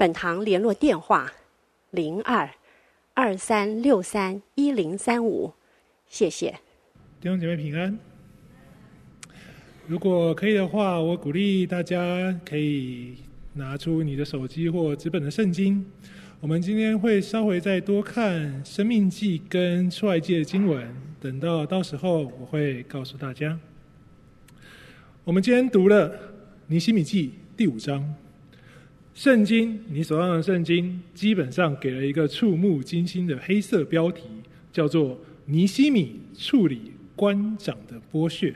本堂联络电话：零二二三六三一零三五，谢谢。弟兄姐妹平安。如果可以的话，我鼓励大家可以拿出你的手机或纸本的圣经。我们今天会稍微再多看《生命记》跟《出埃及记》的经文，等到到时候我会告诉大家。我们今天读了《尼西米记》第五章。圣经，你手上的圣经基本上给了一个触目惊心的黑色标题，叫做“尼西米处理官长的剥削”。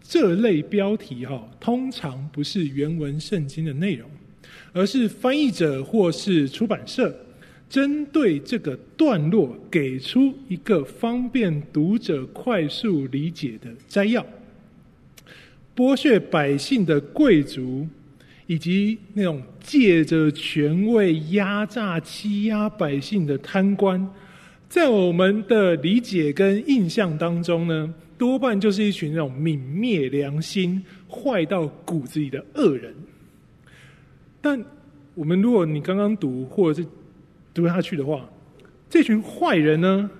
这类标题哈，通常不是原文圣经的内容，而是翻译者或是出版社针对这个段落给出一个方便读者快速理解的摘要。剥削百姓的贵族。以及那种借着权位压榨、欺压百姓的贪官，在我们的理解跟印象当中呢，多半就是一群那种泯灭良心、坏到骨子里的恶人。但我们如果你刚刚读或者是读下去的话，这群坏人呢，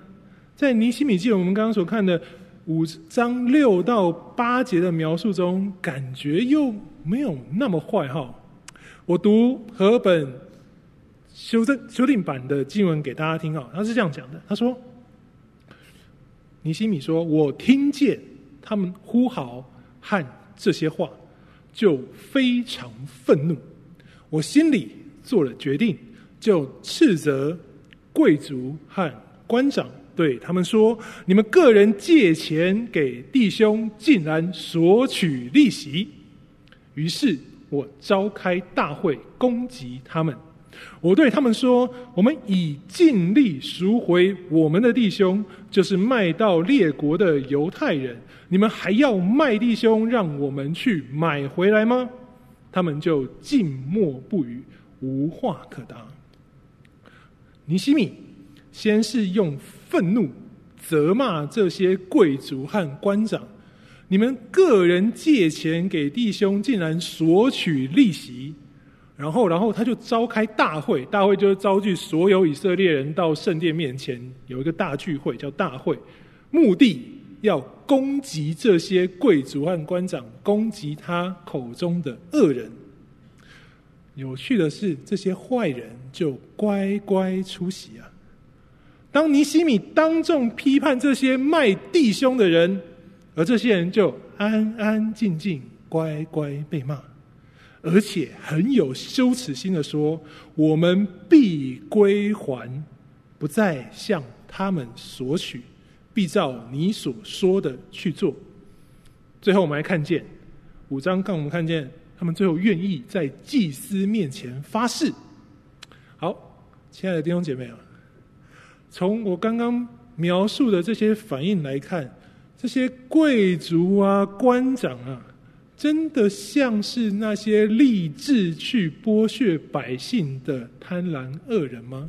在尼希米记我们刚刚所看的五章六到八节的描述中，感觉又。没有那么坏哈。我读和本修正修订版的经文给大家听啊，他是这样讲的：他说，尼西米说，我听见他们呼号和这些话，就非常愤怒。我心里做了决定，就斥责贵族和官长，对他们说：你们个人借钱给弟兄，竟然索取利息。于是我召开大会攻击他们，我对他们说：“我们已尽力赎回我们的弟兄，就是卖到列国的犹太人。你们还要卖弟兄，让我们去买回来吗？”他们就静默不语，无话可答。尼西米先是用愤怒责骂这些贵族和官长。你们个人借钱给弟兄，竟然索取利息，然后，然后他就召开大会，大会就是召集所有以色列人到圣殿面前，有一个大聚会，叫大会，目的要攻击这些贵族和官长，攻击他口中的恶人。有趣的是，这些坏人就乖乖出席啊。当尼西米当众批判这些卖弟兄的人。而这些人就安安静静、乖乖被骂，而且很有羞耻心的说：“我们必归还，不再向他们索取，必照你所说的去做。”最后，我们来看见五章，刚我们看见他们最后愿意在祭司面前发誓。好，亲爱的弟兄姐妹啊，从我刚刚描述的这些反应来看。这些贵族啊、官长啊，真的像是那些立志去剥削百姓的贪婪恶人吗？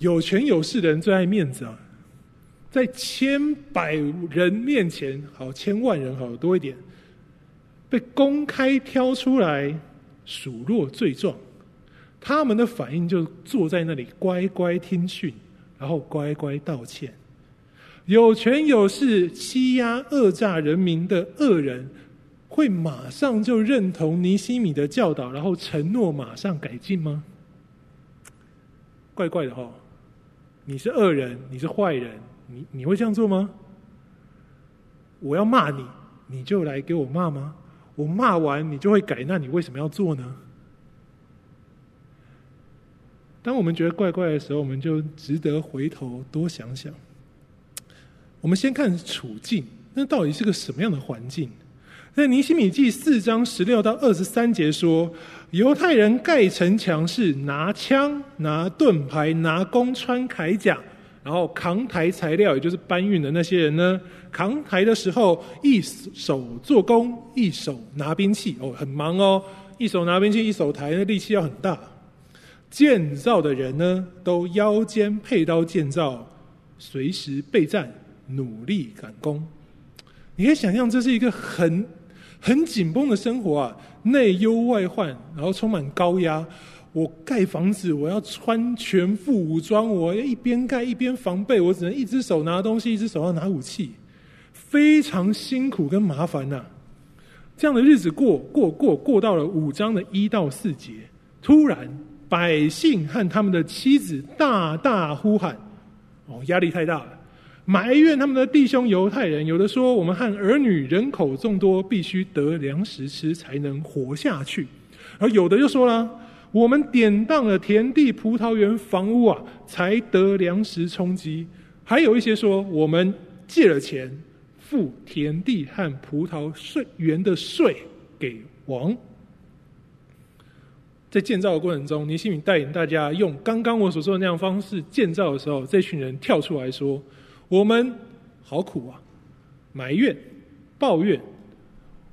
有权有势的人最爱面子啊，在千百人面前，好，千万人好多一点，被公开挑出来数落罪状，他们的反应就坐在那里乖乖听训，然后乖乖道歉。有权有势、欺压讹诈人民的恶人，会马上就认同尼西米的教导，然后承诺马上改进吗？怪怪的哈！你是恶人，你是坏人，你你会这样做吗？我要骂你，你就来给我骂吗？我骂完你就会改，那你为什么要做呢？当我们觉得怪怪的时候，我们就值得回头多想想。我们先看处境，那到底是个什么样的环境？在尼希米记四章十六到二十三节说，犹太人盖城墙是拿枪、拿盾牌、拿弓、穿铠甲，然后扛抬材料，也就是搬运的那些人呢，扛抬的时候一手做工，一手拿兵器，哦，很忙哦，一手拿兵器，一手抬，那力气要很大。建造的人呢，都腰间佩刀建造，随时备战，努力赶工。你可以想象，这是一个很。很紧绷的生活啊，内忧外患，然后充满高压。我盖房子，我要穿全副武装，我要一边盖一边防备，我只能一只手拿东西，一只手要拿武器，非常辛苦跟麻烦呐、这样的日子过过过过到了五章的一到四节，突然百姓和他们的妻子大大呼喊，哦，压力太大了。埋怨他们的弟兄犹太人，有的说，我们和儿女人口众多，必须得粮食吃才能活下去；而有的又说了，我们典当了田地、葡萄园、房屋啊，才得粮食充饥；还有一些说，我们借了钱，付田地和葡萄税园的税给王。在建造的过程中，尼希米带领大家用刚刚我所说的那样方式建造的时候，这群人跳出来说。我们好苦啊，埋怨、抱怨，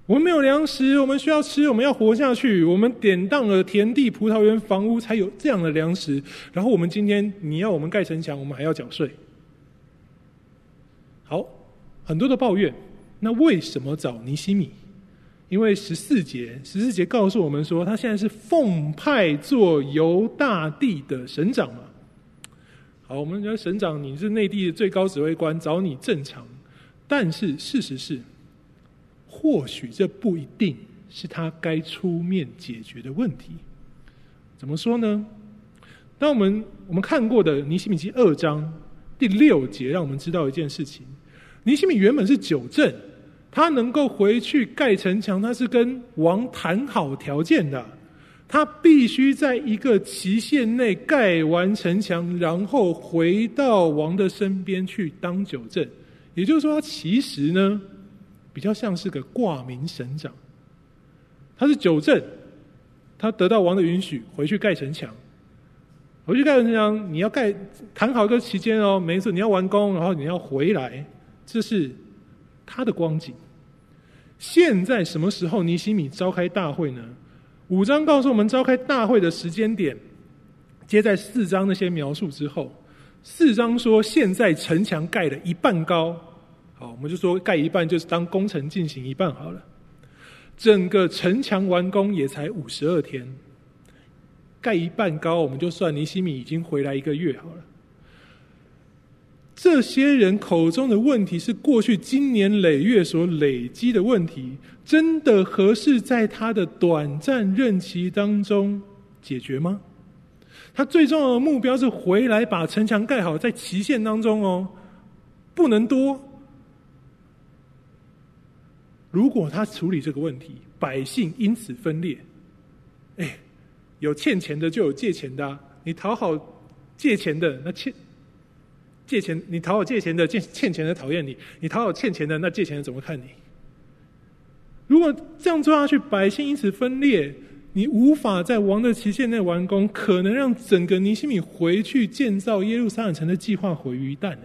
我们没有粮食，我们需要吃，我们要活下去。我们典当了田地、葡萄园、房屋，才有这样的粮食。然后我们今天你要我们盖城墙，我们还要缴税。好，很多的抱怨。那为什么找尼西米？因为十四节，十四节告诉我们说，他现在是奉派做犹大地的省长嘛。好，我们觉得省长，你是内地的最高指挥官，找你正常。但是事实是，或许这不一定是他该出面解决的问题。怎么说呢？当我们我们看过的尼西米记二章第六节，让我们知道一件事情：尼西米原本是九正，他能够回去盖城墙，他是跟王谈好条件的。他必须在一个期限内盖完城墙，然后回到王的身边去当九镇。也就是说，他其实呢，比较像是个挂名省长。他是九镇，他得到王的允许回去盖城墙。回去盖城墙，你要盖谈好一个期间哦，没错，你要完工，然后你要回来，这是他的光景。现在什么时候尼西米召开大会呢？五章告诉我们召开大会的时间点，接在四章那些描述之后。四章说现在城墙盖了一半高，好，我们就说盖一半就是当工程进行一半好了。整个城墙完工也才五十二天，盖一半高，我们就算尼西米已经回来一个月好了。这些人口中的问题是过去经年累月所累积的问题，真的合适在他的短暂任期当中解决吗？他最重要的目标是回来把城墙盖好，在期限当中哦，不能多。如果他处理这个问题，百姓因此分裂，哎，有欠钱的就有借钱的，你讨好借钱的那欠。借钱，你讨好借钱的，欠欠钱的讨厌你；你讨好欠钱的，那借钱的怎么看你？如果这样做下去，百姓因此分裂，你无法在王的期限内完工，可能让整个尼西米回去建造耶路撒冷城的计划毁于一旦。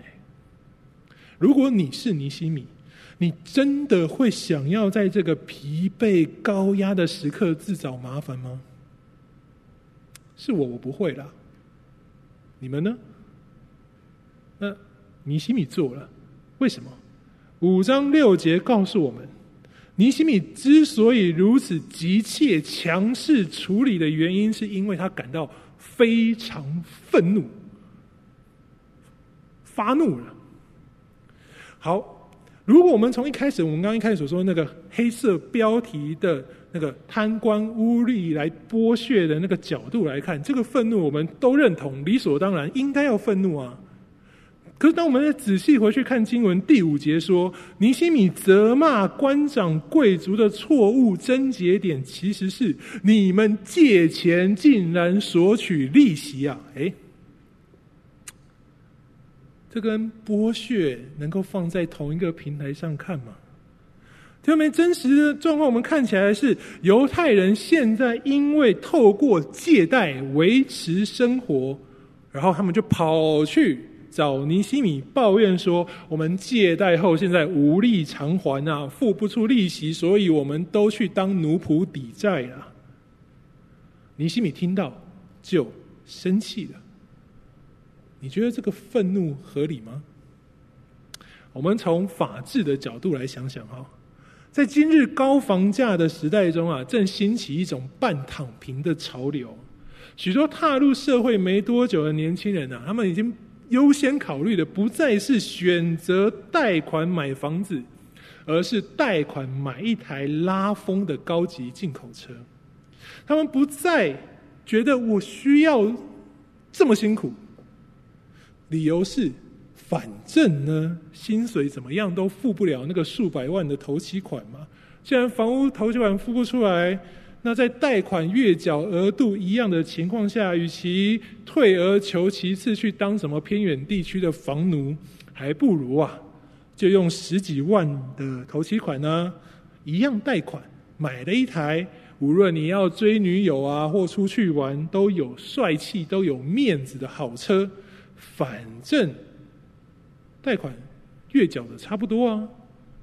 如果你是尼西米，你真的会想要在这个疲惫高压的时刻自找麻烦吗？是我，我不会啦。你们呢？那尼西米做了，为什么？五章六节告诉我们，尼西米之所以如此急切、强势处理的原因，是因为他感到非常愤怒，发怒了。好，如果我们从一开始，我们刚刚一开始所说那个黑色标题的那个贪官污吏来剥削的那个角度来看，这个愤怒我们都认同，理所当然应该要愤怒啊。可是，当我们再仔细回去看经文第五节说，尼西米责骂官长贵族的错误症结点，其实是你们借钱竟然索取利息啊！哎，这跟剥削能够放在同一个平台上看吗？特别真实的状况，我们看起来是犹太人现在因为透过借贷维持生活，然后他们就跑去找尼西米抱怨说：“我们借贷后现在无力偿还啊，付不出利息，所以我们都去当奴仆抵债了。”尼西米听到就生气了。你觉得这个愤怒合理吗？我们从法治的角度来想想哈。在今日高房价的时代中啊，正兴起一种半躺平的潮流。许多踏入社会没多久的年轻人啊，他们已经优先考虑的不再是选择贷款买房子，而是贷款买一台拉风的高级进口车。他们不再觉得我需要这么辛苦，理由是。反正呢，薪水怎么样都付不了那个数百万的头期款嘛。既然房屋头期款付不出来，那在贷款月缴额度一样的情况下，与其退而求其次去当什么偏远地区的房奴，还不如啊，就用十几万的头期款呢，一样贷款买了一台，无论你要追女友啊，或出去玩，都有帅气、都有面子的好车。反正。贷款月缴的差不多啊，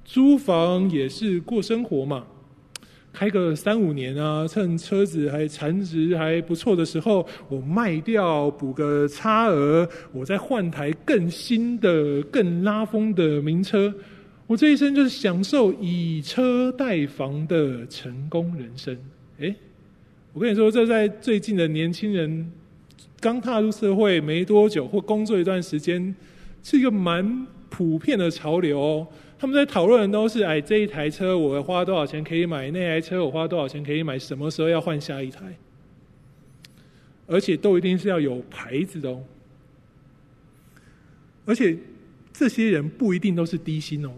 租房也是过生活嘛，开个三五年啊，趁车子还残值还不错的时候，我卖掉补个差额，我再换台更新的、更拉风的名车，我这一生就是享受以车代房的成功人生。诶，我跟你说，这在最近的年轻人刚踏入社会没多久，或工作一段时间。是一个蛮普遍的潮流哦。他们在讨论的都是：哎，这一台车我花多少钱可以买？那台车我花多少钱可以买？什么时候要换下一台？而且都一定是要有牌子的哦。而且这些人不一定都是低薪哦，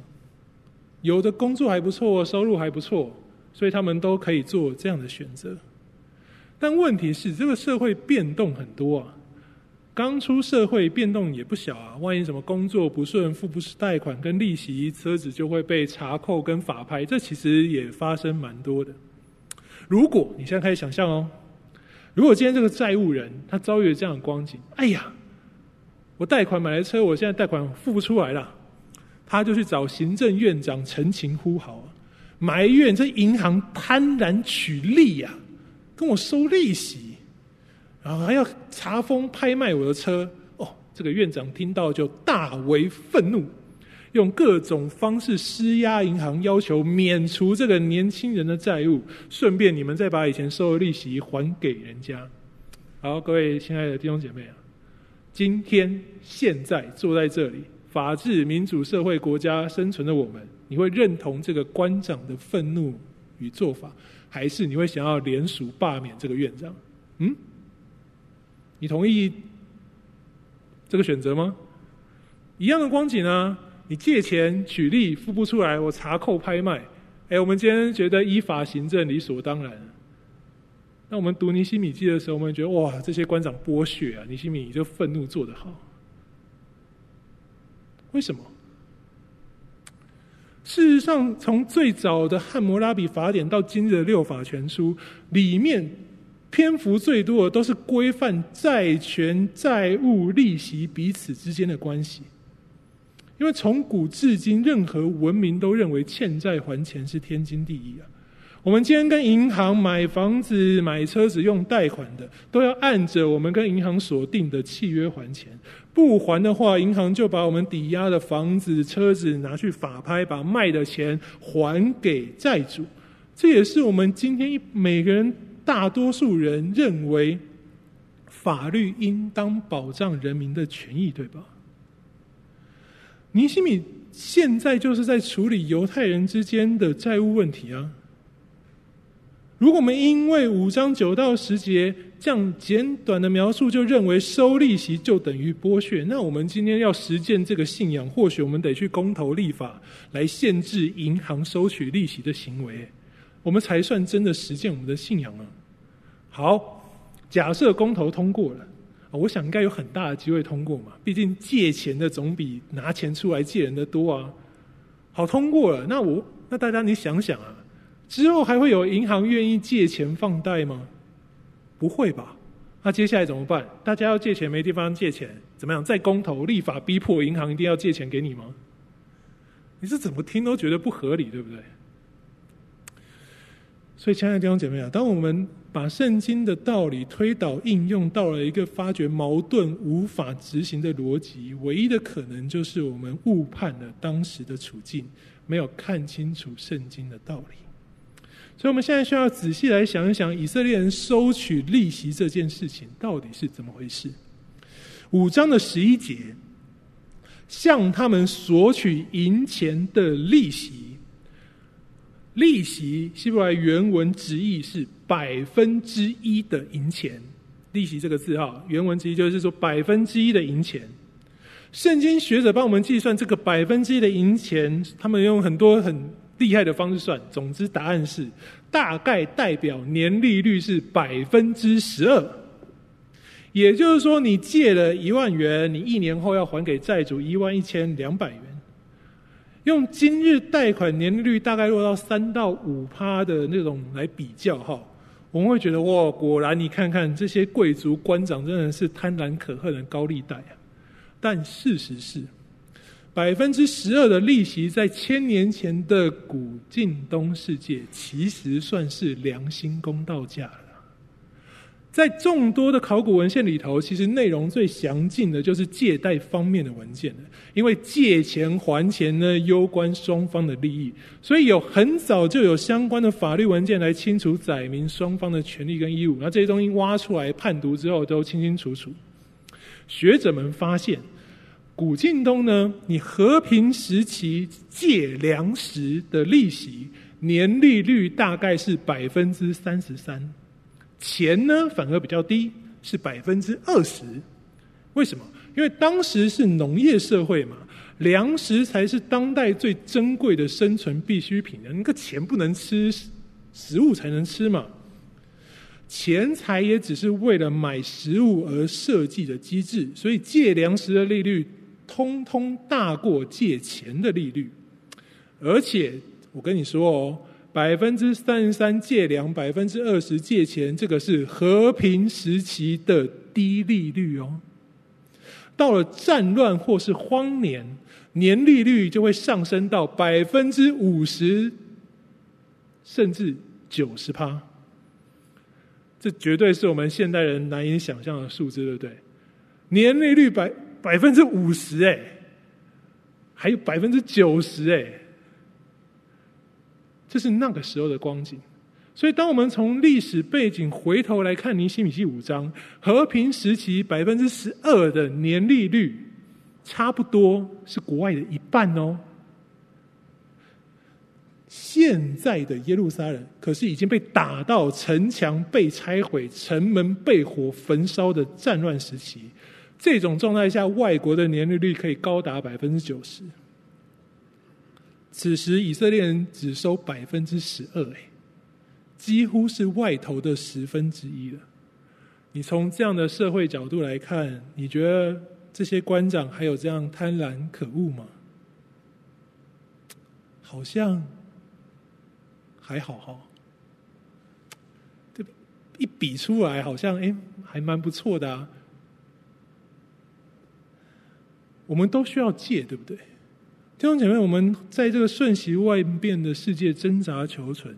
有的工作还不错，收入还不错，所以他们都可以做这样的选择。但问题是，这个社会变动很多啊。刚出社会变动也不小啊，万一什么工作不顺，付不出贷款跟利息，车子就会被查扣跟法拍，这其实也发生蛮多的。如果你现在开始想象哦，如果今天这个债务人他遭遇了这样的光景，哎呀，我贷款买了车，我现在贷款付不出来了，他就去找行政院长陈情呼号，埋怨这银行贪婪取利呀，跟我收利息。然后还要查封拍卖我的车哦！这个院长听到就大为愤怒，用各种方式施压银行，要求免除这个年轻人的债务，顺便你们再把以前收的利息还给人家。好，各位亲爱的弟兄姐妹啊，今天现在坐在这里，法治民主社会国家生存的我们，你会认同这个官长的愤怒与做法，还是你会想要联署罢免这个院长？嗯？你同意这个选择吗？一样的光景啊，你借钱取利付不出来，我查扣拍卖。哎，我们今天觉得依法行政理所当然。那我们读尼西米记的时候，我们觉得哇，这些官长剥削啊！尼西米你就愤怒做得好。为什么？事实上，从最早的汉谟拉比法典到今日的六法全书里面。篇幅最多的都是规范债权、债务、利息彼此之间的关系，因为从古至今，任何文明都认为欠债还钱是天经地义啊。我们今天跟银行买房子、买车子用贷款的，都要按着我们跟银行所定的契约还钱，不还的话，银行就把我们抵押的房子、车子拿去法拍，把卖的钱还给债主。这也是我们今天每个人。大多数人认为，法律应当保障人民的权益，对吧？尼西米现在就是在处理犹太人之间的债务问题啊。如果我们因为五章九到十节这样简短的描述，就认为收利息就等于剥削，那我们今天要实践这个信仰，或许我们得去公投立法来限制银行收取利息的行为。我们才算真的实践我们的信仰啊！好，假设公投通过了，我想应该有很大的机会通过嘛。毕竟借钱的总比拿钱出来借人的多啊。好，通过了，那我那大家你想想啊，之后还会有银行愿意借钱放贷吗？不会吧？那接下来怎么办？大家要借钱没地方借钱，怎么样？再公投立法逼迫银行一定要借钱给你吗？你是怎么听都觉得不合理，对不对？所以，亲爱的弟兄姐妹啊，当我们把圣经的道理推导应用到了一个发觉矛盾无法执行的逻辑，唯一的可能就是我们误判了当时的处境，没有看清楚圣经的道理。所以，我们现在需要仔细来想一想，以色列人收取利息这件事情到底是怎么回事？五章的十一节。向他们索取银钱的利息，利息希伯来原文直译是百分之一的银钱。利息这个字哈，原文直译就是说百分之一的银钱。圣经学者帮我们计算这个百分之一的银钱，他们用很多很厉害的方式算。总之，答案是大概代表年利率是百分之十二。也就是说，你借了一万元，你一年后要还给债主一万一千两百元。用今日贷款年利率大概落到三到五趴的那种来比较哈，我们会觉得哇，果然你看看这些贵族官长真的是贪婪可恨的高利贷啊！但事实是，百分之十二的利息在千年前的古晋东世界，其实算是良心公道价了。在众多的考古文献里头，其实内容最详尽的就是借贷方面的文件。因为借钱还钱呢，攸关双方的利益，所以有很早就有相关的法律文件来清楚载明双方的权利跟义务。那这些东西挖出来判读之后，都清清楚楚。学者们发现，古晋东呢，你和平时期借粮食的利息年利率大概是百分之三十三。钱呢，反而比较低，是百分之二十。为什么？因为当时是农业社会嘛，粮食才是当代最珍贵的生存必需品。那个钱不能吃，食物才能吃嘛。钱财也只是为了买食物而设计的机制，所以借粮食的利率通通大过借钱的利率。而且我跟你说哦。百分之三十三借粮，百分之二十借钱，这个是和平时期的低利率哦。到了战乱或是荒年，年利率就会上升到百分之五十，甚至九十趴。这绝对是我们现代人难以想象的数字，对不对？年利率百百分之五十，哎，还有百分之九十，哎。这是那个时候的光景，所以当我们从历史背景回头来看尼希米记五章，和平时期百分之十二的年利率，差不多是国外的一半哦。现在的耶路撒冷可是已经被打到城墙被拆毁、城门被火焚烧的战乱时期，这种状态下，外国的年利率可以高达百分之九十。此时以色列人只收百分之十二，哎，几乎是外头的十分之一了。你从这样的社会角度来看，你觉得这些官长还有这样贪婪可恶吗？好像还好哈。这一比出来，好像哎，还蛮不错的啊。我们都需要借，对不对？弟兄姐妹，我们在这个瞬息万变的世界挣扎求存。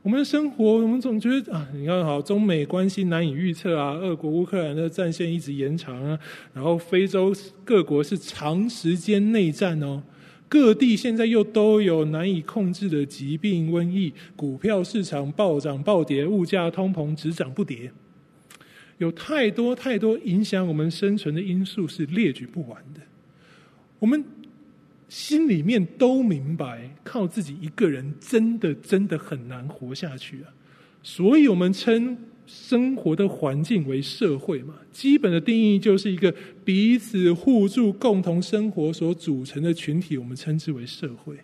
我们的生活，我们总觉得啊，你看好，中美关系难以预测啊，俄国乌克兰的战线一直延长啊，然后非洲各国是长时间内战哦，各地现在又都有难以控制的疾病、瘟疫，股票市场暴涨暴跌，物价通膨只涨不跌，有太多太多影响我们生存的因素是列举不完的。我们。心里面都明白，靠自己一个人真的真的很难活下去啊！所以我们称生活的环境为社会嘛。基本的定义就是一个彼此互助、共同生活所组成的群体，我们称之为社会。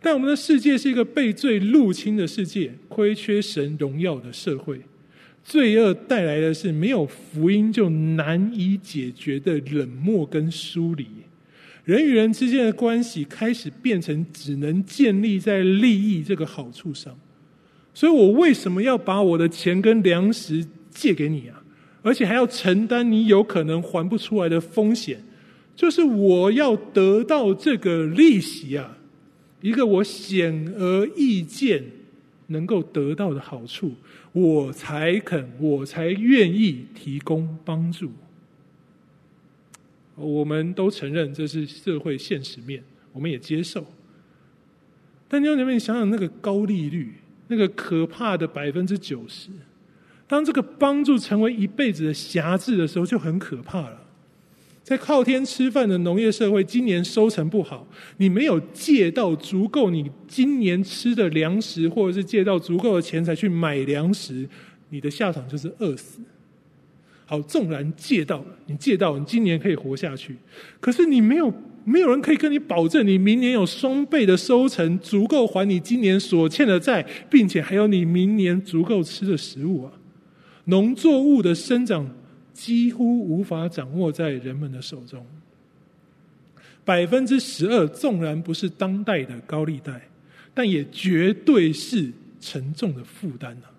但我们的世界是一个被罪入侵的世界，亏缺神荣耀的社会。罪恶带来的是没有福音就难以解决的冷漠跟疏离。人与人之间的关系开始变成只能建立在利益这个好处上。所以我为什么要把我的钱跟粮食借给你啊？而且还要承担你有可能还不出来的风险，就是我要得到这个利息啊，一个我显而易见能够得到的好处，我才肯，我才愿意提供帮助。我们都承认这是社会现实面，我们也接受。但你要你想想那个高利率，那个可怕的百分之九十，当这个帮助成为一辈子的辖制的时候，就很可怕了。在靠天吃饭的农业社会，今年收成不好，你没有借到足够你今年吃的粮食，或者是借到足够的钱才去买粮食，你的下场就是饿死。好，纵然借到了，你借到，你今年可以活下去，可是你没有，没有人可以跟你保证，你明年有双倍的收成，足够还你今年所欠的债，并且还有你明年足够吃的食物啊！农作物的生长几乎无法掌握在人们的手中。百分之十二，纵然不是当代的高利贷，但也绝对是沉重的负担啊。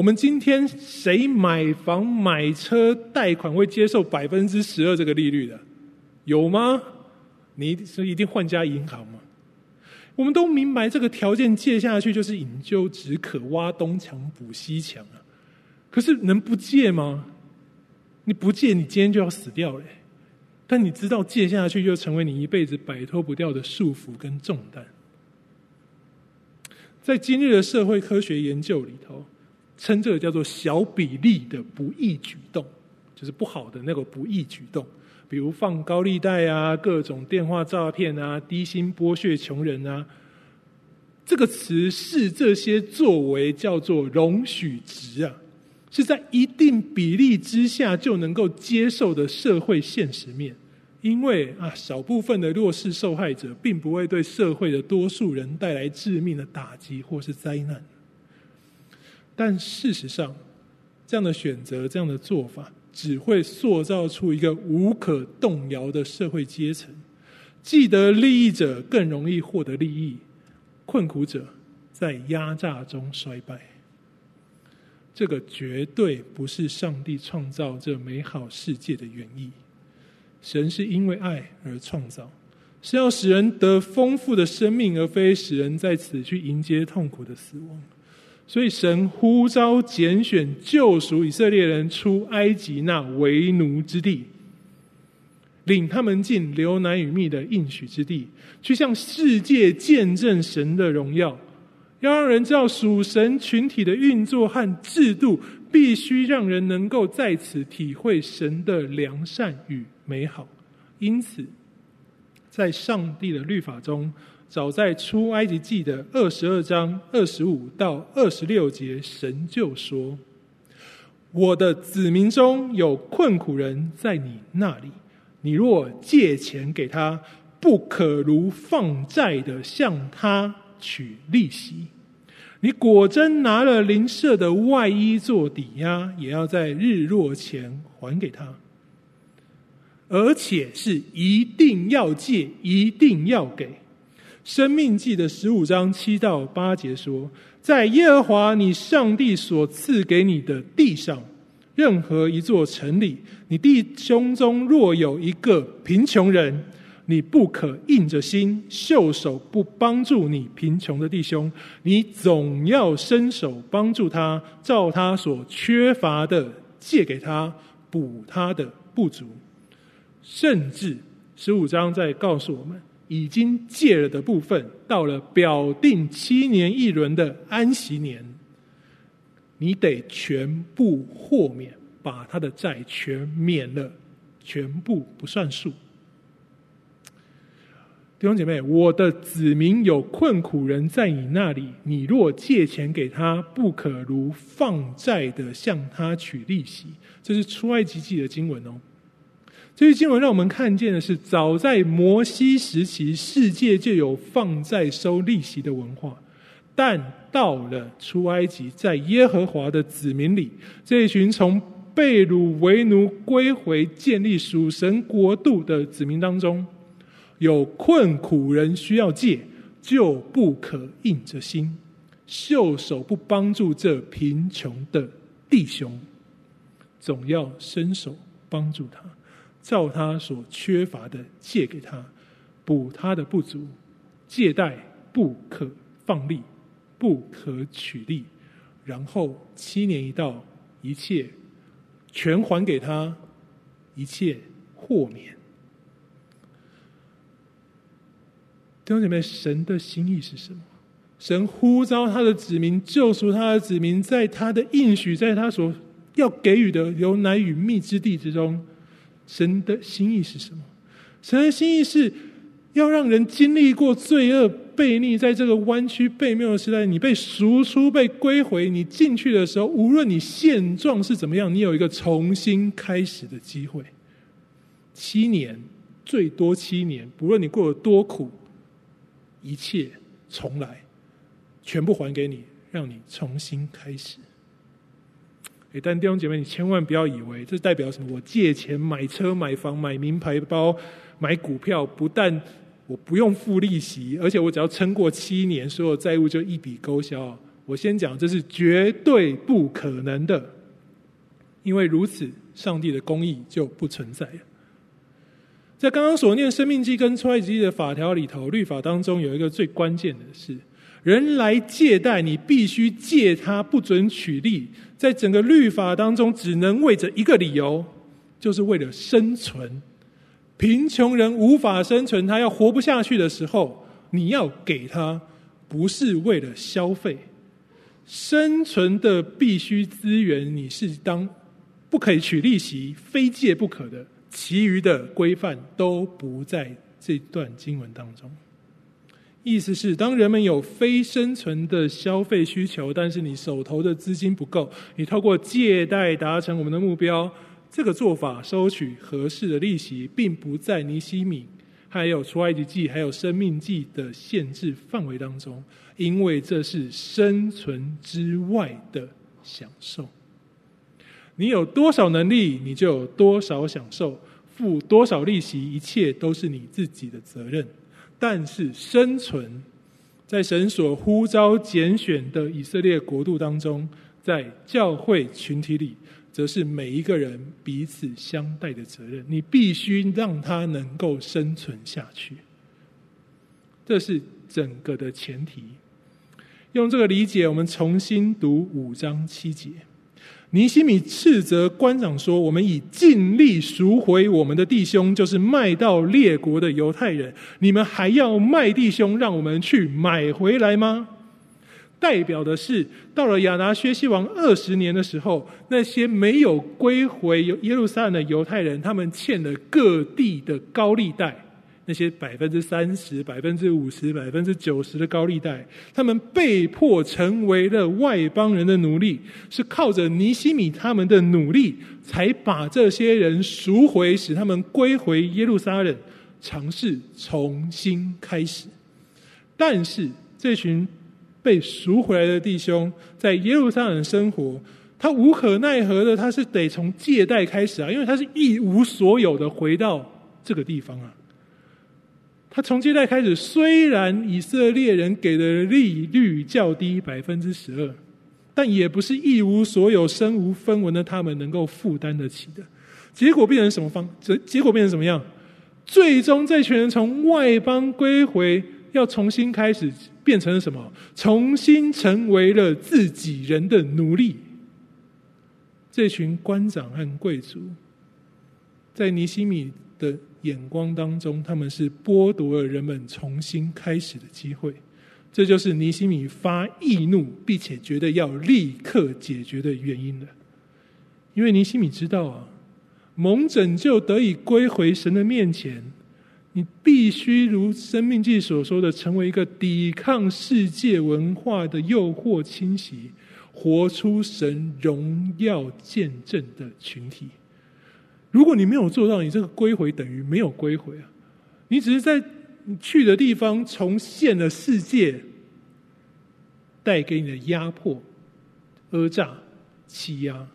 我们今天谁买房买车贷款会接受百分之十二这个利率的？有吗？你是一定换家银行吗？我们都明白这个条件借下去就是饮鸩止渴，挖东墙补西墙啊。可是能不借吗？你不借，你今天就要死掉了。但你知道借下去就成为你一辈子摆脱不掉的束缚跟重担。在今日的社会科学研究里头。称这个叫做小比例的不义举动，就是不好的那个不义举动，比如放高利贷啊、各种电话诈骗啊、低薪剥削穷人啊。这个词是这些作为叫做容许值啊，是在一定比例之下就能够接受的社会现实面。因为啊，少部分的弱势受害者并不会对社会的多数人带来致命的打击或是灾难。但事实上，这样的选择、这样的做法，只会塑造出一个无可动摇的社会阶层。既得利益者更容易获得利益，困苦者在压榨中衰败。这个绝对不是上帝创造这美好世界的原意。神是因为爱而创造，是要使人得丰富的生命，而非使人在此去迎接痛苦的死亡。所以，神呼召拣选救赎以色列人出埃及那为奴之地，领他们进流奶与蜜的应许之地，去向世界见证神的荣耀。要让人知道属神群体的运作和制度，必须让人能够在此体会神的良善与美好。因此，在上帝的律法中。早在出埃及记的二十二章二十五到二十六节，神就说：“我的子民中有困苦人在你那里，你若借钱给他，不可如放债的向他取利息。你果真拿了邻舍的外衣做抵押，也要在日落前还给他，而且是一定要借，一定要给。”生命记的十五章七到八节说：“在耶和华你上帝所赐给你的地上，任何一座城里，你弟兄中若有一个贫穷人，你不可硬着心袖手不帮助你贫穷的弟兄，你总要伸手帮助他，照他所缺乏的借给他，补他的不足。甚至十五章在告诉我们。”已经借了的部分，到了表定七年一轮的安息年，你得全部豁免，把他的债全免了，全部不算数。弟兄姐妹，我的子民有困苦人在你那里，你若借钱给他，不可如放债的向他取利息。这是出埃及记的经文哦。这些经文让我们看见的是，早在摩西时期，世界就有放债收利息的文化，但到了出埃及，在耶和华的子民里，这一群从被掳为奴归回、建立属神国度的子民当中，有困苦人需要借，就不可硬着心，袖手不帮助这贫穷的弟兄，总要伸手帮助他，照他所缺乏的借给他，补他的不足。借贷不可放利，不可取利，然后七年一到，一切全还给他，一切豁免。弟兄姐妹，神的心意是什么？神呼召他的子民，救赎他的子民，在他的应许，在他所要给予的有奶与蜜之地之中，神的心意是什么？神的心意是。要让人经历过罪恶悖逆，在这个弯曲悖谬的时代，你被赎出、被归回，你进去的时候，无论你现状是怎么样，你有一个重新开始的机会。七年，最多七年，不论你过得多苦，一切重来，全部还给你，让你重新开始。诶，但弟兄姐妹，你千万不要以为这代表什么？我借钱买车、买房、买名牌包、买股票，不但我不用付利息，而且我只要撑过七年，所有债务就一笔勾销。我先讲，这是绝对不可能的，因为如此，上帝的公义就不存在了。在刚刚所念《生命记》跟《出埃及记》的法条里头，律法当中有一个最关键的是，人来借贷，你必须借他，不准取利。在整个律法当中，只能为着一个理由，就是为了生存。贫穷人无法生存，他要活不下去的时候，你要给他，不是为了消费，生存的必须资源，你是当不可以取利息，非借不可的。其余的规范都不在这段经文当中。意思是，当人们有非生存的消费需求，但是你手头的资金不够，你透过借贷达成我们的目标。这个做法收取合适的利息，并不在尼西米、还有出埃及记、还有生命记的限制范围当中，因为这是生存之外的享受。你有多少能力，你就有多少享受，付多少利息，一切都是你自己的责任。但是生存在神所呼召拣选的以色列国度当中，在教会群体里。则是每一个人彼此相待的责任。你必须让他能够生存下去，这是整个的前提。用这个理解，我们重新读五章七节。尼西米斥责官长说：“我们已尽力赎回我们的弟兄，就是卖到列国的犹太人。你们还要卖弟兄，让我们去买回来吗？”代表的是，到了亚达薛西王二十年的时候，那些没有归回耶路撒冷的犹太人，他们欠了各地的高利贷，那些百分之三十、百分之五十、百分之九十的高利贷，他们被迫成为了外邦人的奴隶，是靠着尼西米他们的努力，才把这些人赎回，使他们归回耶路撒冷，尝试重新开始。但是这群。被赎回来的弟兄在耶路撒冷生活，他无可奈何的，他是得从借贷开始啊，因为他是一无所有的回到这个地方啊。他从借贷开始，虽然以色列人给的利率较低百分之十二，但也不是一无所有、身无分文的他们能够负担得起的。结果变成什么方？结结果变成什么样？最终这群人从外邦归回，要重新开始。变成了什么？重新成为了自己人的奴隶。这群官长和贵族，在尼希米的眼光当中，他们是剥夺了人们重新开始的机会。这就是尼西米发易怒，并且觉得要立刻解决的原因了。因为尼西米知道啊，蒙拯救得以归回神的面前。你必须如《生命记》所说的，成为一个抵抗世界文化的诱惑侵袭，活出神荣耀见证的群体。如果你没有做到，你这个归回等于没有归回啊！你只是在去的地方重现了世界带给你的压迫、讹诈、欺压。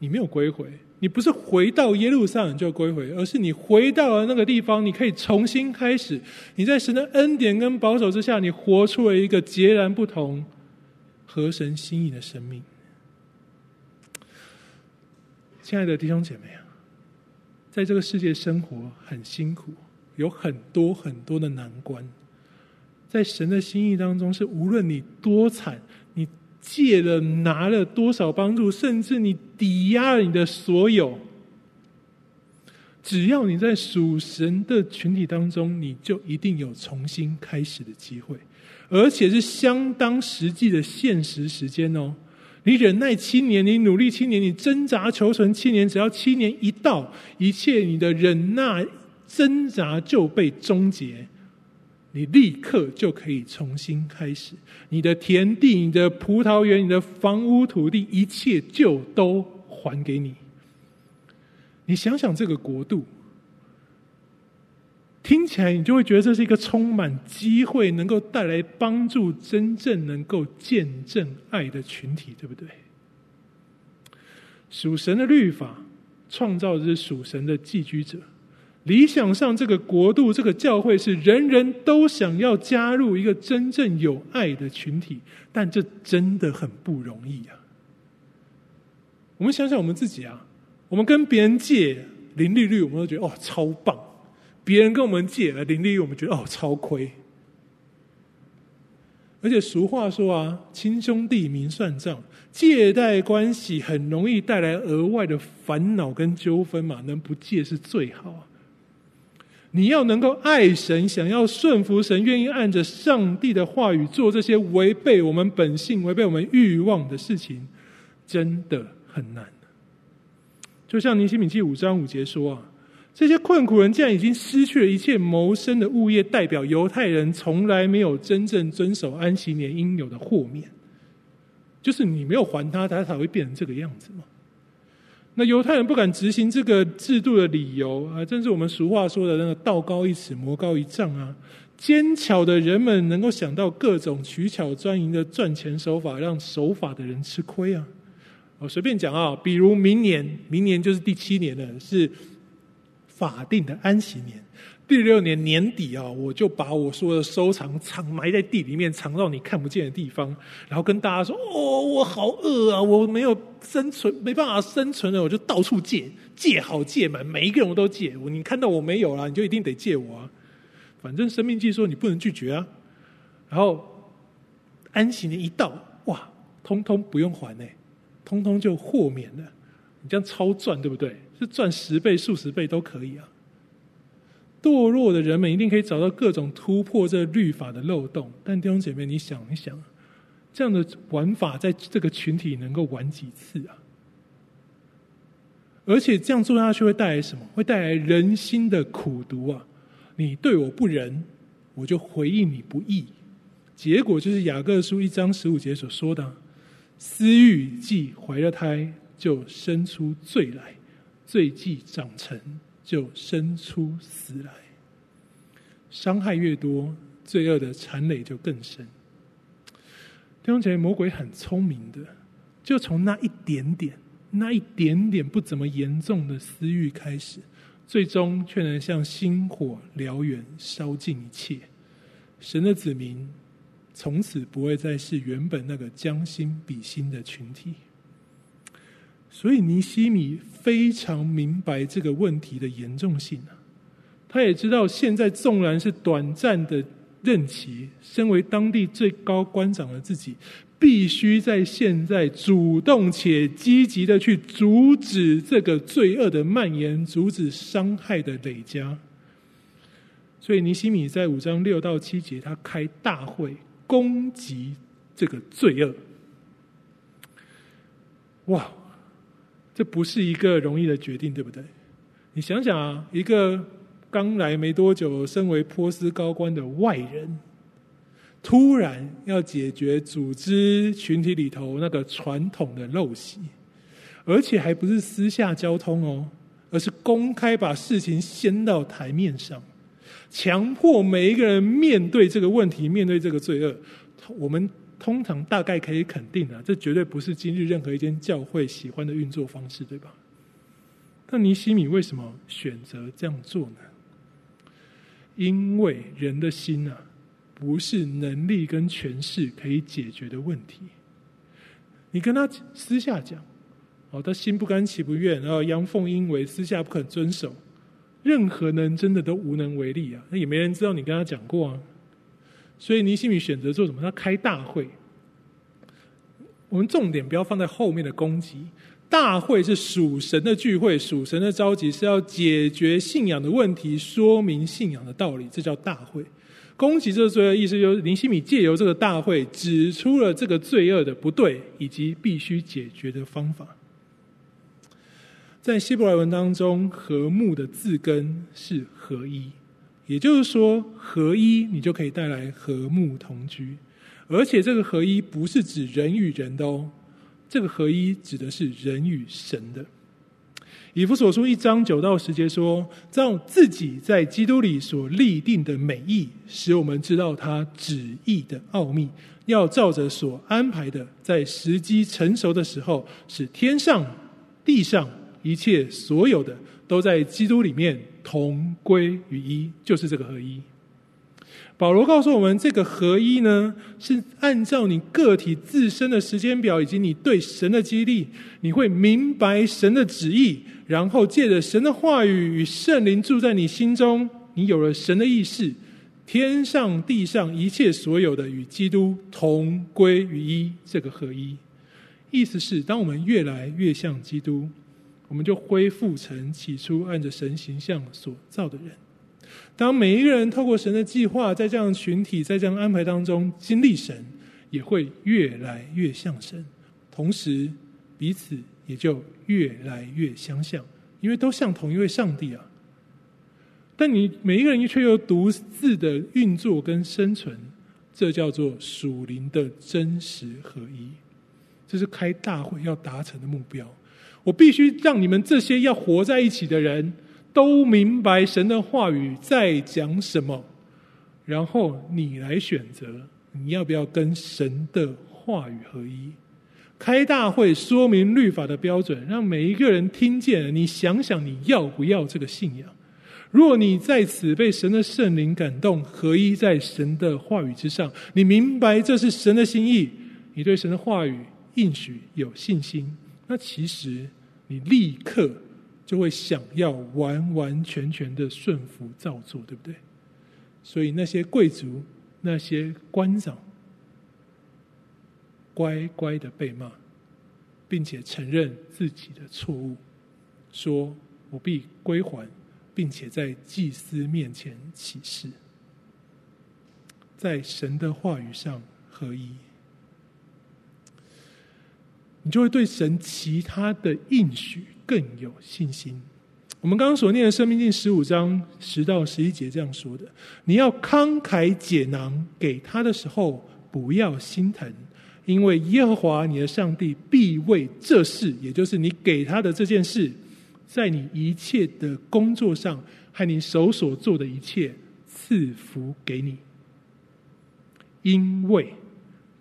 你没有归回，你不是回到耶路撒冷就归回，而是你回到了那个地方，你可以重新开始。你在神的恩典跟保守之下，你活出了一个截然不同、合神心意的生命。亲爱的弟兄姐妹啊，在这个世界生活很辛苦，有很多很多的难关。在神的心意当中，是无论你多惨，你借了拿了多少帮助，甚至你抵押了你的所有，只要你在属神的群体当中，你就一定有重新开始的机会，而且是相当实际的现实时间哦。你忍耐七年，你努力七年，你挣扎求存七年，只要七年一到，一切你的忍耐挣扎就被终结。你立刻就可以重新开始，你的田地、你的葡萄园、你的房屋、土地，一切就都还给你。你想想这个国度，听起来你就会觉得这是一个充满机会、能够带来帮助、真正能够见证爱的群体，对不对？属神的律法创造的是属神的寄居者。理想上，这个国度、这个教会是人人都想要加入一个真正有爱的群体，但这真的很不容易啊！我们想想我们自己啊，我们跟别人借零利率，我们都觉得哦超棒；别人跟我们借零利率，我们觉得哦超亏。而且俗话说啊，亲兄弟明算账，借贷关系很容易带来额外的烦恼跟纠纷嘛，能不借是最好啊。你要能够爱神，想要顺服神，愿意按着上帝的话语做这些违背我们本性、违背我们欲望的事情，真的很难。就像尼希米记五章五节说啊，这些困苦人竟然已经失去了一切谋生的物业，代表犹太人从来没有真正遵守安息年应有的豁免，就是你没有还他，他才会变成这个样子嘛。那犹太人不敢执行这个制度的理由啊，正是我们俗话说的那个“道高一尺，魔高一丈”啊。奸巧的人们能够想到各种取巧专营的赚钱手法，让守法的人吃亏啊。我随便讲啊，比如明年，明年就是第七年了，是法定的安息年。第六年年底啊，我就把我说的收藏藏埋在地里面，藏到你看不见的地方，然后跟大家说：“哦，我好饿啊，我没有生存，没办法生存了，我就到处借，借好借满，每一个人我都借。我你看到我没有了，你就一定得借我啊。反正生命记说你不能拒绝啊。然后安息年一到，哇，通通不用还呢，通通就豁免了。你这样超赚，对不对？是赚十倍、数十倍都可以啊。”堕落的人们一定可以找到各种突破这律法的漏洞，但弟兄姐妹，你想一想，这样的玩法在这个群体能够玩几次啊？而且这样做下去会带来什么？会带来人心的苦毒啊！你对我不仁，我就回应你不义，结果就是雅各书一章十五节所说的：私欲既怀了胎，就生出罪来；罪既长成。就生出死来，伤害越多，罪恶的缠累就更深。弟兄姐妹，魔鬼很聪明的，就从那一点点、那一点点不怎么严重的私欲开始，最终却能像星火燎原，烧尽一切。神的子民从此不会再是原本那个将心比心的群体。所以尼西米非常明白这个问题的严重性啊，他也知道现在纵然是短暂的任期，身为当地最高官长的自己，必须在现在主动且积极的去阻止这个罪恶的蔓延，阻止伤害的累加。所以尼西米在五章六到七节，他开大会攻击这个罪恶。哇！这不是一个容易的决定，对不对？你想想啊，一个刚来没多久、身为波斯高官的外人，突然要解决组织群体里头那个传统的陋习，而且还不是私下交通哦，而是公开把事情掀到台面上，强迫每一个人面对这个问题，面对这个罪恶。我们通常大概可以肯定的，这绝对不是今日任何一间教会喜欢的运作方式，对吧？那尼西米为什么选择这样做呢？因为人的心啊，不是能力跟权势可以解决的问题。你跟他私下讲，哦，他心不甘情不愿，然后阳奉阴违，私下不肯遵守，任何人真的都无能为力啊！那也没人知道你跟他讲过啊。所以尼西米选择做什么？他开大会。我们重点不要放在后面的攻击。大会是属神的聚会，属神的召集是要解决信仰的问题，说明信仰的道理，这叫大会。攻击这个罪恶，意思就是尼西米借由这个大会，指出了这个罪恶的不对，以及必须解决的方法。在希伯来文当中，和睦的字根是合一。也就是说，合一你就可以带来和睦同居，而且这个合一不是指人与人的哦，这个合一指的是人与神的。以弗所书一章九到十节说：“照自己在基督里所立定的美意，使我们知道他旨意的奥秘，要照着所安排的，在时机成熟的时候，使天上地上一切所有的，都在基督里面。”同归于一，就是这个合一。保罗告诉我们，这个合一呢，是按照你个体自身的时间表，以及你对神的激励，你会明白神的旨意，然后借着神的话语与圣灵住在你心中，你有了神的意识，天上地上一切所有的与基督同归于一，这个合一，意思是，当我们越来越像基督。我们就恢复成起初按着神形象所造的人。当每一个人透过神的计划，在这样群体，在这样安排当中经历神，也会越来越像神，同时彼此也就越来越相像，因为都像同一位上帝啊。但你每一个人却又独自的运作跟生存，这叫做属灵的真实合一，这是开大会要达成的目标。我必须让你们这些要活在一起的人都明白神的话语在讲什么，然后你来选择你要不要跟神的话语合一。开大会说明律法的标准，让每一个人听见。你想想你要不要这个信仰？若你在此被神的圣灵感动，合一在神的话语之上，你明白这是神的心意，你对神的话语应许有信心。那其实你立刻就会想要完完全全的顺服照做，对不对？所以那些贵族、那些官长，乖乖的被骂，并且承认自己的错误，说我必归还，并且在祭司面前起誓，在神的话语上合一。你就会对神其他的应许更有信心。我们刚刚所念的《生命记》十五章十到十一节这样说的：你要慷慨解囊给他的时候，不要心疼，因为耶和华你的上帝必为这事，也就是你给他的这件事，在你一切的工作上和你手所做的一切赐福给你，因为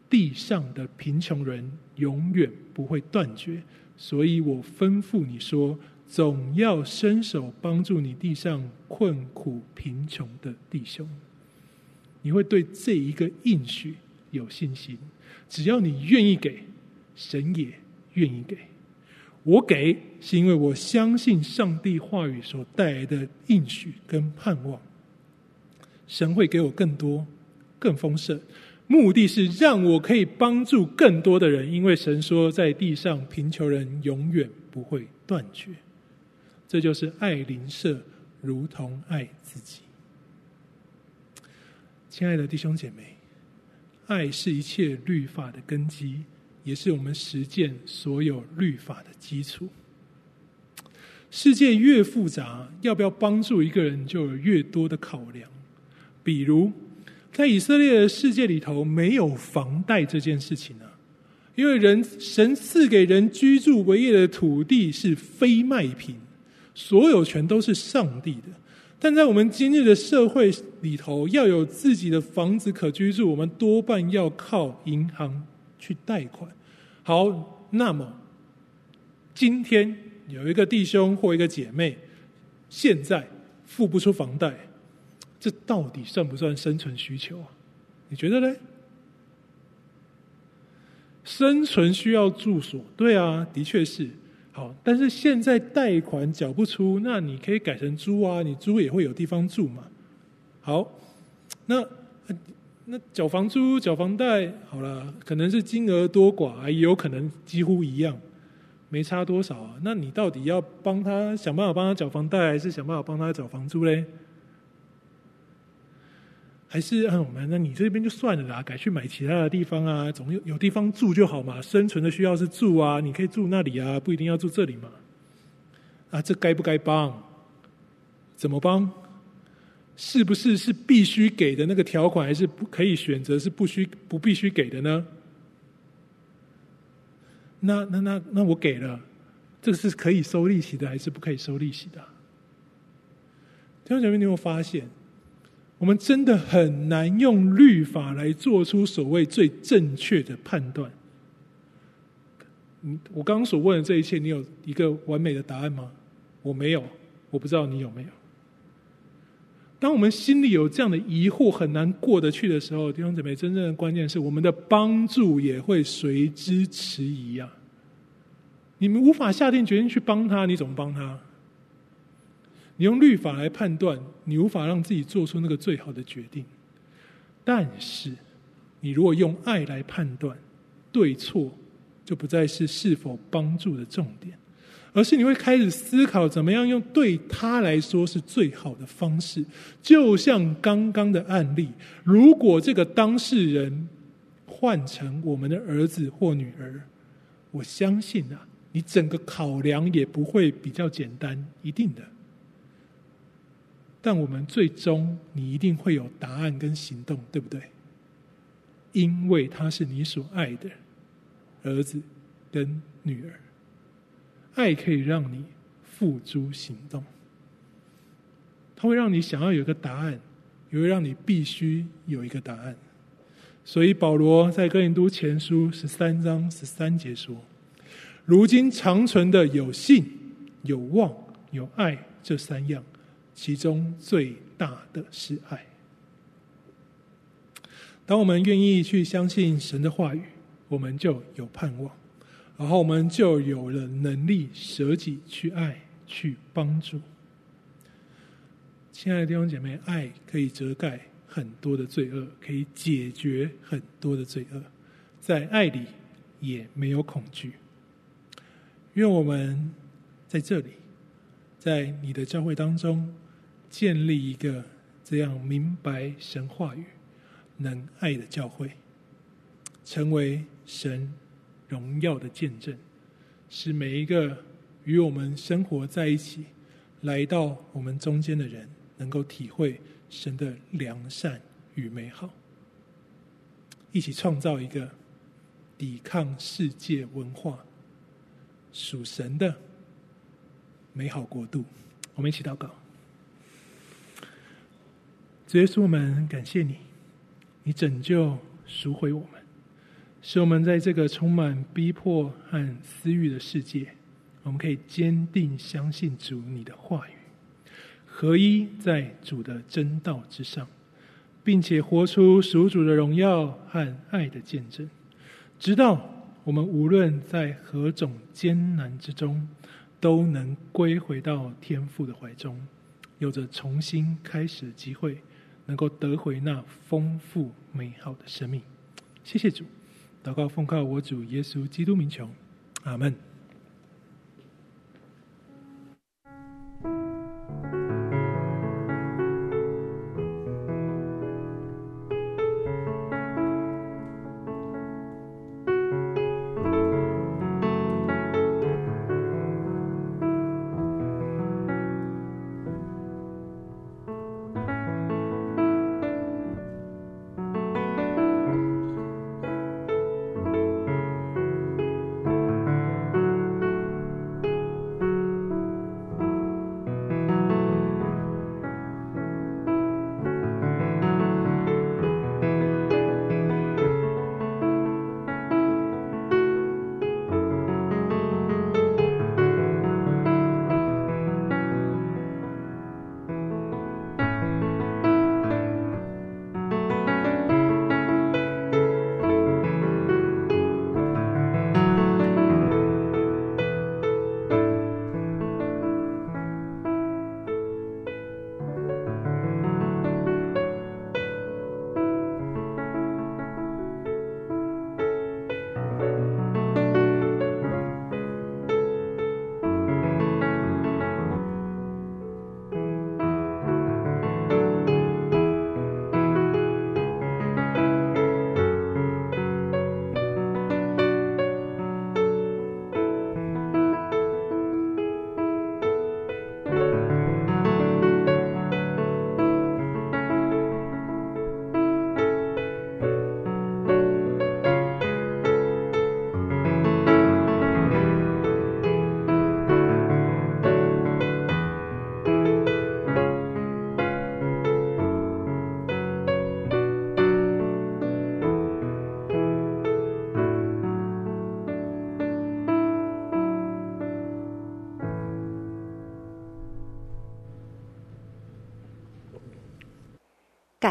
地上的贫穷人永远不会断绝，所以我吩咐你说，总要伸手帮助你地上困苦贫穷的弟兄。你会对这一个应许有信心，只要你愿意给，神也愿意给。我给是因为我相信上帝话语所带来的应许跟盼望，神会给我更多、更丰盛。目的是让我可以帮助更多的人，因为神说，在地上贫穷人永远不会断绝。这就是爱邻舍如同爱自己。亲爱的弟兄姐妹，爱是一切律法的根基，也是我们实践所有律法的基础。世界越复杂，要不要帮助一个人就有越多的考量，比如。在以色列的世界里头，没有房贷这件事情啊，因为人神赐给人居住为业的土地是非卖品，所有权都是上帝的。但在我们今日的社会里头，要有自己的房子可居住，我们多半要靠银行去贷款。好，那么今天有一个弟兄或一个姐妹，现在付不出房贷，这到底算不算生存需求啊？你觉得呢？生存需要住所，对啊，的确是。好，但是现在贷款缴不出，那你可以改成租啊，你租也会有地方住嘛。好，那那缴房租、缴房贷，好了，可能是金额多寡，也有可能几乎一样，没差多少啊。那你到底要帮他想办法帮他缴房贷，还是想办法帮他缴房租嘞？还是嗯，我们那你这边就算了啦，改去买其他的地方啊，总有有地方住就好嘛。生存的需要是住啊，你可以住那里啊，不一定要住这里嘛。啊，这该不该帮？怎么帮？是不是是必须给的那个条款，还是不可以选择是不需不必须给的呢？那那那那我给了，这个是可以收利息的，还是不可以收利息的？弟兄姐妹，你有没有发现？我们真的很难用律法来做出所谓最正确的判断。嗯，我刚刚所问的这一切，你有一个完美的答案吗？我没有，我不知道你有没有。当我们心里有这样的疑惑，很难过得去的时候，弟兄姊妹，真正的关键是我们的帮助也会随之迟疑呀。你们无法下定决心去帮他，你怎么帮他？你用律法来判断，你无法让自己做出那个最好的决定。但是，你如果用爱来判断，对错就不再是是否帮助的重点，而是你会开始思考怎么样用对他来说是最好的方式。就像刚刚的案例，如果这个当事人换成我们的儿子或女儿，我相信啊，你整个考量也不会比较简单，一定的。但我们最终，你一定会有答案跟行动，对不对？因为他是你所爱的儿子跟女儿，爱可以让你付诸行动，它会让你想要有一个答案，也会让你必须有一个答案。所以保罗在哥林多前书十三章十三节说：“如今长存的有信、有望、有爱这三样。”其中最大的是爱。当我们愿意去相信神的话语，我们就有盼望，然后我们就有了能力舍己去爱、去帮助。亲爱的弟兄姐妹，爱可以遮盖很多的罪恶，可以解决很多的罪恶，在爱里也没有恐惧。愿我们在这里，在你的教会当中。建立一个这样明白神话语、能爱的教会，成为神荣耀的见证，使每一个与我们生活在一起、来到我们中间的人，能够体会神的良善与美好，一起创造一个抵抗世界文化、属神的美好国度。我们一起祷告。主耶稣，我们感谢你，你拯救赎回我们，使我们在这个充满逼迫和私欲的世界，我们可以坚定相信主你的话语，合一在主的真道之上，并且活出属主的荣耀和爱的见证，直到我们无论在何种艰难之中，都能归回到天父的怀中，有着重新开始的机会。能够得回那丰富美好的生命，谢谢主，祷告奉靠我主耶稣基督名求，阿门。